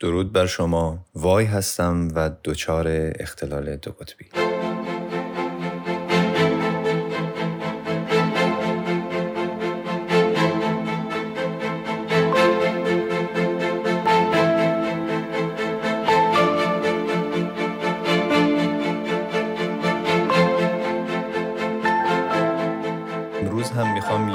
درود بر شما. وای هستم و دچار اختلال دو قطبی.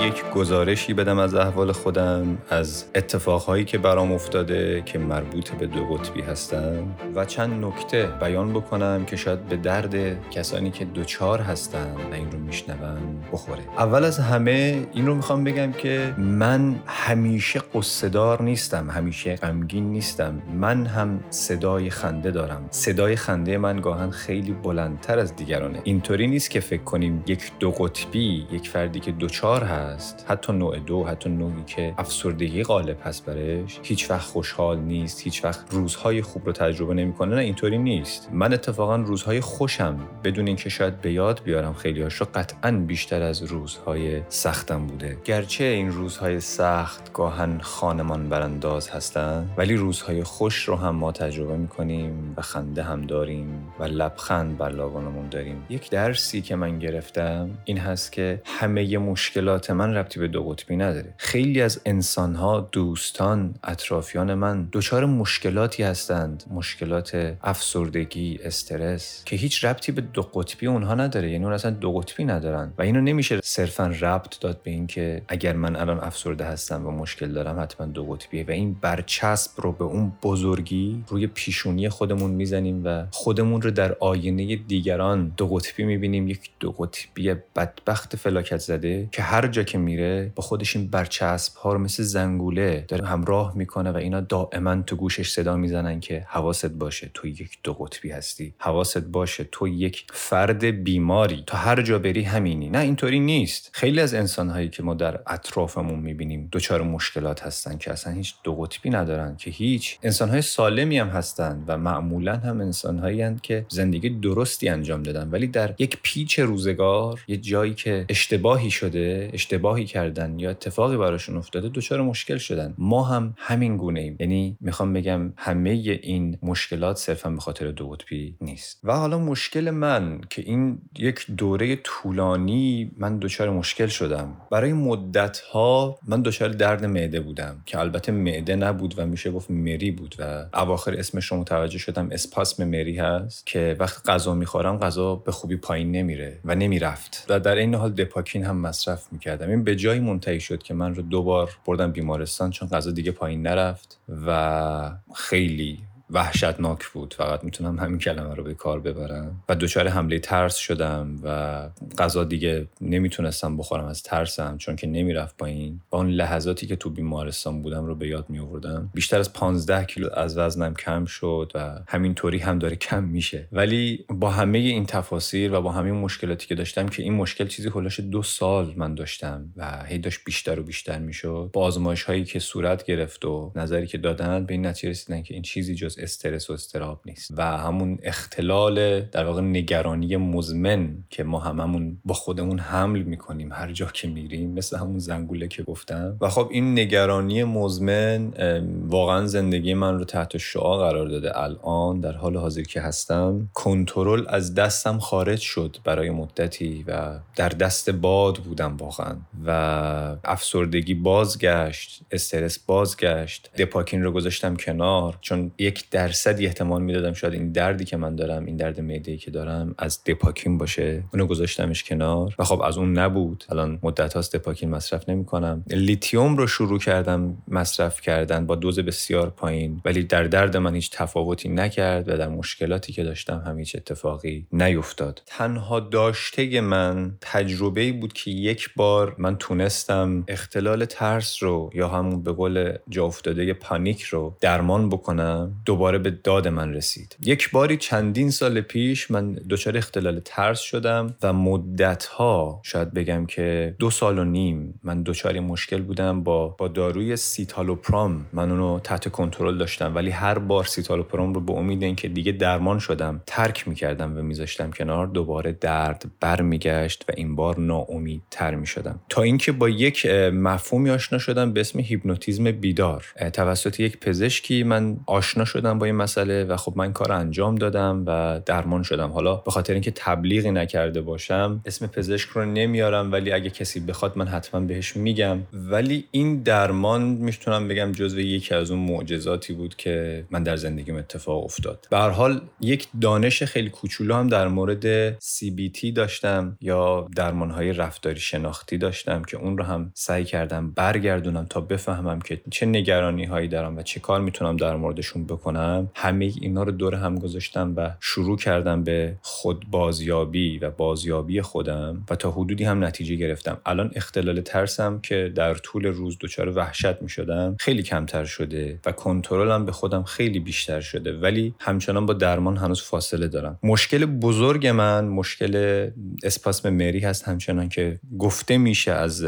یک گزارشی بدم از احوال خودم از اتفاقهایی که برام افتاده که مربوط به دو قطبی هستن و چند نکته بیان بکنم که شاید به درد کسانی که دوچار هستن و این رو میشنون بخوره. اول از همه این رو می‌خوام بگم که من همیشه قصدار نیستم همیشه غمگین نیستم. من هم صدای خنده دارم. صدای خنده من گاهن خیلی بلندتر از دیگرانه. اینطوری نیست که فکر کنیم یک دو قطبی یک فردی که دوچار هست. حتی نوع دو حتی نوعی که افسردگی غالب هست برش. هیچ وقت خوشحال نیست. هیچ وقت روزهای خوب رو تجربه نمی‌کنه. نه اینطوری نیست. من اتفاقا روزهای خوشم. بدون اینکه شاید به یاد بیارم خیلی رو قطعا بیشتر از روزهای سختم بوده. گرچه این روزهای سخت گاهن خانمان برانداز هستن ولی روزهای خوش رو هم ما تجربه می‌کنیم و خنده هم داریم و لبخند بر لابانمون داریم. یک درسی که من گرفتم این هست که همه مشکلات من ربطی به دو قطبی نداره. خیلی از انسانها دوستان اطرافیان من دچار مشکلاتی هستند. مشکلات افسردگی استرس که هیچ ربطی به دو قطبی اونها نداره. یعنی اون اصلا دو قطبی ندارن. و اینو نمیشه صرفا ربط داد به اینکه اگر من الان افسرده هستم و مشکل دارم حتما دو قطبیه. و این برچسب رو به اون بزرگی روی پیشونی خودمون می‌زنیم و خودمون رو در آینه دیگران دو قطبی می‌بینیم. یک دو قطبی بدبخت فلاکت زده که هر جا که میره با خودش این برچسب ها رو مثل زنگوله داره همراه می‌کنه و اینا دائما تو گوشش صدا می‌زنن که حواست باشه تو یک دو قطبی هستی. حواست باشه تو یک فرد بیماری. تو هر جا بری همینی. نه اینطوری نیست. خیلی از انسان هایی که ما در اطرافمون می‌بینیم دچار مشکلات هستن که اصلا هیچ دو قطبی ندارن که هیچ. انسان های سالمی هم هستن و معمولا هم انسان هایی که زندگی درستی انجام دادن. ولی در یک پیچ روزگار یه جایی که اشتباهی شده اشتباهی کردن یا اتفاقی براشون افتاده دچار مشکل شدن. ما هم همین گونه ایم. یعنی می‌خوام بگم همه این مشکلات صرفا به خاطر دو قطبی نیست. و حالا مشکل من که این یک دوره طولانی من دچار مشکل شدم. برای مدت ها من دچار درد معده بودم که البته معده نبود و میشه گفت مری بود و اواخر اسمش رو متوجه شدم اسپاسم مری هست که وقت غذا می‌خورم غذا به خوبی پایین نمیره و نمی‌رفت. و در این حال دپاکین هم مصرف می‌کردم. این به جایی منتهی شد که من رو دوبار بردم بیمارستان چون غذا دیگه پایین نرفت و خیلی وحشتناک بود. فقط می‌تونم همین کلمه رو به کار ببرم. و دچار حمله ترس شدم و غذا دیگه نمی‌تونستم بخورم از ترسم چون که نمی‌رفت پایین. با اون لحظاتی که تو بیمارستان بودم رو به یاد می آوردم بیشتر از 15 کیلو از وزنم کم شد و همینطوری هم داره کم میشه. ولی با همه این تفاصیل و با همه مشکلاتی که داشتم که این مشکل چیزی هولش دو سال من داشتم و هی داشت بیشتر و بیشتر می‌شد با آزمایش هایی که صورت گرفت و نظری که دادن به این نتیجه رسیدن که این چیزی جز استرس و استراب نیست. و همون اختلال در واقع نگرانی مزمن که ما هممون با خودمون حمل می‌کنیم هر جا که میریم مثل همون زنگوله که گفتم. و خب این نگرانی مزمن واقعا زندگی من رو تحت شعا قرار داده الان در حال حاضر که هستم. کنترل از دستم خارج شد برای مدتی و در دست باد بودم واقعا. و افسردگی بازگشت استرس بازگشت. دپاکین رو گذاشتم کنار. چون یک درصدی احتمال می‌دادم شاید این دردی که من دارم این درد معده که دارم از دپاکین باشه. اونو گذاشتمش کنار و خب از اون نبود. الان مدت هاست دپاکین مصرف نمی کنم لیتیوم رو شروع کردم مصرف کردن با دوز بسیار پایین ولی در درد من هیچ تفاوتی نکرد و در مشکلاتی که داشتم هم هیچ اتفاقی نیفتاد. تنها داشته من تجربه بود که یک بار من تونستم اختلال ترس رو یا همون به قول جا افتاده پانیک رو درمان بکنم. دوباره به داد من رسید. یک باری چندین سال پیش من دچار اختلال ترس شدم و مدت ها شاید بگم که دو سال و نیم من دچار مشکل بودم با با داروی سیتالوپرام. من اونو تحت کنترل داشتم ولی هر بار سیتالوپرام رو به امید اینکه دیگه درمان شدم ترک می‌کردم و میذاشتم کنار. دوباره درد برمیگشت و این بار ناامیدتر می‌شدم. تا اینکه با یک مفهومی آشنا شدم به اسم هیپنوتیزم بیدار. توسط یک پزشکی من آشنا شدم با این مسئله و خب من کار انجام دادم و درمان شدم. حالا به خاطر اینکه تبلیغی نکرده باشم اسم پزشک رو نمیارم ولی اگه کسی بخواد من حتما بهش میگم. ولی این درمان می‌تونم بگم جزو یکی از اون معجزاتی بود که من در زندگیم اتفاق افتاد. به حال یک دانش خیلی کوچولو هم در مورد CBT داشتم یا درمانهای رفتاری شناختی داشتم که اون رو هم سعی کردم برگردونم تا بفهمم که چه نگرانی هایی دارم و چه کار می‌تونم در موردشون بکنم. همه اینا رو دور هم گذاشتم و شروع کردم به خود بازیابی و بازیابی خودم و تا حدودی هم نتیجه گرفتم. الان اختلال ترسم که در طول روز دچار وحشت می‌شدم. خیلی کمتر شده و کنترلم به خودم خیلی بیشتر شده. ولی همچنان با درمان هنوز فاصله دارم. مشکل بزرگ من مشکل اسپاسم مری هست همچنان که گفته میشه از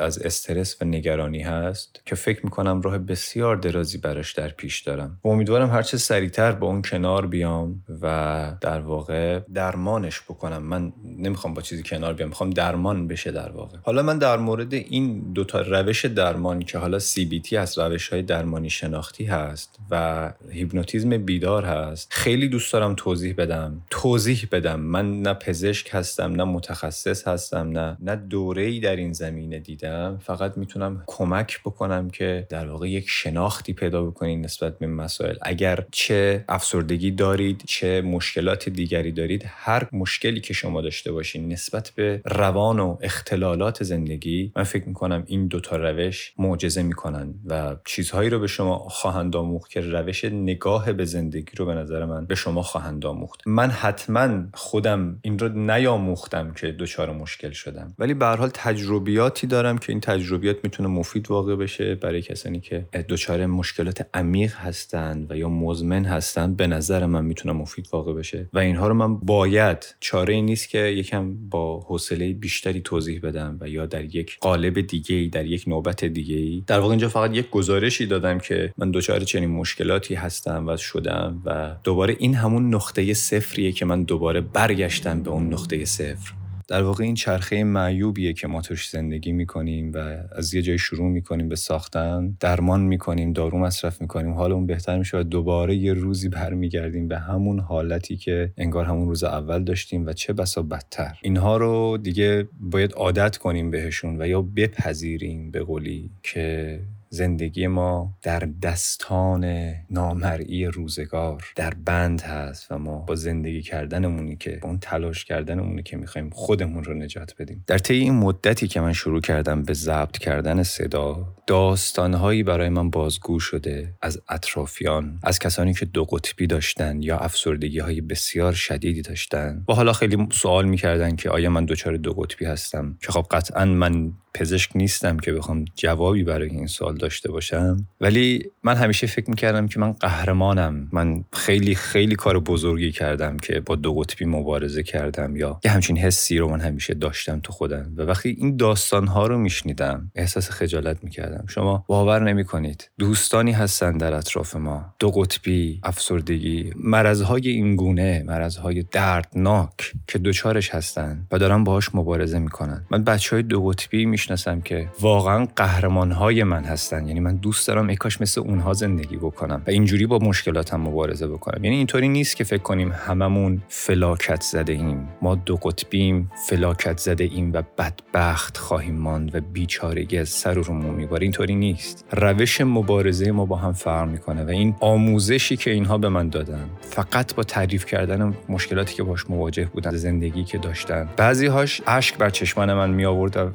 از استرس و نگرانی هست که فکر می‌کنم راه بسیار درازی براش در پیش دارم. و امیدوارم هرچه سریعتر با اون کنار بیام و در واقع درمانش بکنم. من نمی‌خوام با چیزی کنار بیام می‌خوام درمان بشه در واقع. حالا من در مورد این دوتا روش درمانی که حالا CBT از روش های درمانی شناختی هست و هیپنوتیزم بیدار هست خیلی دوست دارم توضیح بدم. توضیح بدم. من نه پزشک هستم نه متخصص هستم نه نه دوره در این زمینه دیدم. فقط می‌تونم کمک بکنم که در واقع یک شناختی پیدا بکنید نسبت به مسائل. اگر چه افسردگی دارید چه مشکلات دیگری دارید هر مشکلی که شما داشته باشین نسبت به روان و اختلالات زندگی من فکر می‌کنم این دوتا روش معجزه می‌کنن و چیزهایی رو به شما خواهند آموخت که روش نگاه به زندگی رو به نظر من به شما خواهند آموخت. من حتما خودم این رو نیاموختم که دچار مشکل شدم. ولی به هر حال تجربیاتی دارم که این تجربیات می‌تونه مفید واقع بشه برای کسانی که دچار مشکلات عمیق هستند و یا مزمن هستند به نظر من می‌تونه مفید واقع بشه. و اینها رو من باید چاره ای نیست که یکم با حوصله بیشتری توضیح بدم و یا در یک قالب دیگه ای در یک نوبت دیگه ای در واقع اینجا فقط یک گزارشی دادم که من دچار چنین مشکلاتی هستم و شدم و دوباره این همون نقطه صفریه که من دوباره برگشتم به اون نقطه صفر. در واقع این چرخه معیوبیه که ما توش زندگی می‌کنیم و از یه جای شروع می‌کنیم به ساختن درمان می‌کنیم دارو مصرف می‌کنیم حالمون بهتر میشه و دوباره یه روزی برمیگردیم به همون حالتی که انگار همون روز اول داشتیم و چه بسا بدتر. اینها رو دیگه باید عادت کنیم بهشون و یا بپذیریم به قولی که زندگی ما در دستان نامرئی روزگار در بند هست و ما با زندگی کردنمونی که با اون تلاش کردنمونی که می‌خوایم خودمون رو نجات بدیم. در طی این مدتی که من شروع کردم به ضبط کردن صدا داستانهایی برای من بازگو شده از اطرافیان از کسانی که دو قطبی داشتن یا افسردگی های بسیار شدیدی داشتن. و حالا خیلی سوال می‌کردن که آیا من دچار دو قطبی هستم؟ که خب قطعا من پزشک نیستم که بخوام جوابی برای این سوال داشته باشم. ولی من همیشه فکر می‌کردم که من قهرمانم. من خیلی خیلی کار بزرگی کردم که با دو قطبی مبارزه کردم یا یه همچین حسی رو من همیشه داشتم تو خودم. و وقتی این داستان ها رو میشنیدم احساس خجالت می‌کردم. شما باور نمی‌کنید. دوستانی هستن در اطراف ما. دو قطبی افسردگی. مرزهای این گونه مرزهای دردناک که دوچارش هستن و دارن باهاش مبارزه می‌کنن. من بچه های دو قطبی می‌شناسم که واقعا قهرمان های من هستن. یعنی من دوست دارم ای کاش مثل اونها زندگی بکنم و اینجوری با مشکلاتم مبارزه بکنم. یعنی اینطوری نیست که فکر کنیم هممون فلاکت زده ایم. ما دو قطبیم فلاکت زده ایم و بدبخت خواهیم ماند و بیچارگی از سر رو میباره. اینطوری نیست. روش مبارزه ما با هم فرق می‌کنه و این آموزشی که اینها به من دادن فقط با تعریف کردن مشکلاتی که باش مواجه بودن زندگی که داشتن. بعضی هاش اشک بر چشمان من می آورد و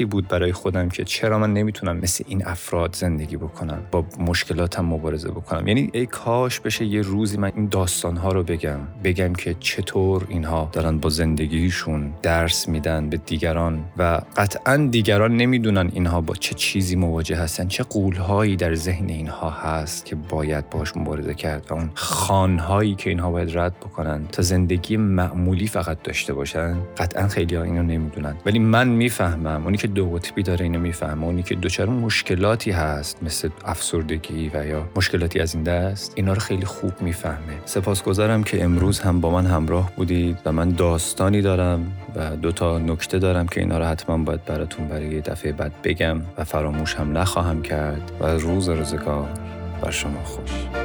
حیرتی بود برای خودم که چرا من نمی‌تونم مثل این افراد زندگی بکنم با مشکلاتم مبارزه بکنم. یعنی ای کاش بشه یه روزی من این داستانها رو بگم. بگم که چطور اینها دارن با زندگیشون درس میدن به دیگران و قطعا دیگران نمی‌دونن اینها با چه چیزی مواجه هستن چه قولهایی در ذهن اینها هست که باید باش مبارزه کرد و اون خانهایی که اینها باید رد بکنن تا زندگی معمولی فقط داشته باشن قطعا خیلی ها اینو نمی‌دونن. ولی من می‌فهمم اونی که دو قطبی داره اینو می‌فهمه. اونی که دوچار مشکلاتی هست مثل افسردگی و یا مشکلاتی از این دست اینا رو خیلی خوب می‌فهمه. سپاسگزارم که امروز هم با من همراه بودید و من داستانی دارم و دو تا نکته دارم که اینا رو حتما باید براتون برای دفعه بعد بگم و فراموش هم نخواهم کرد. و روز روزگار بر شما خوش.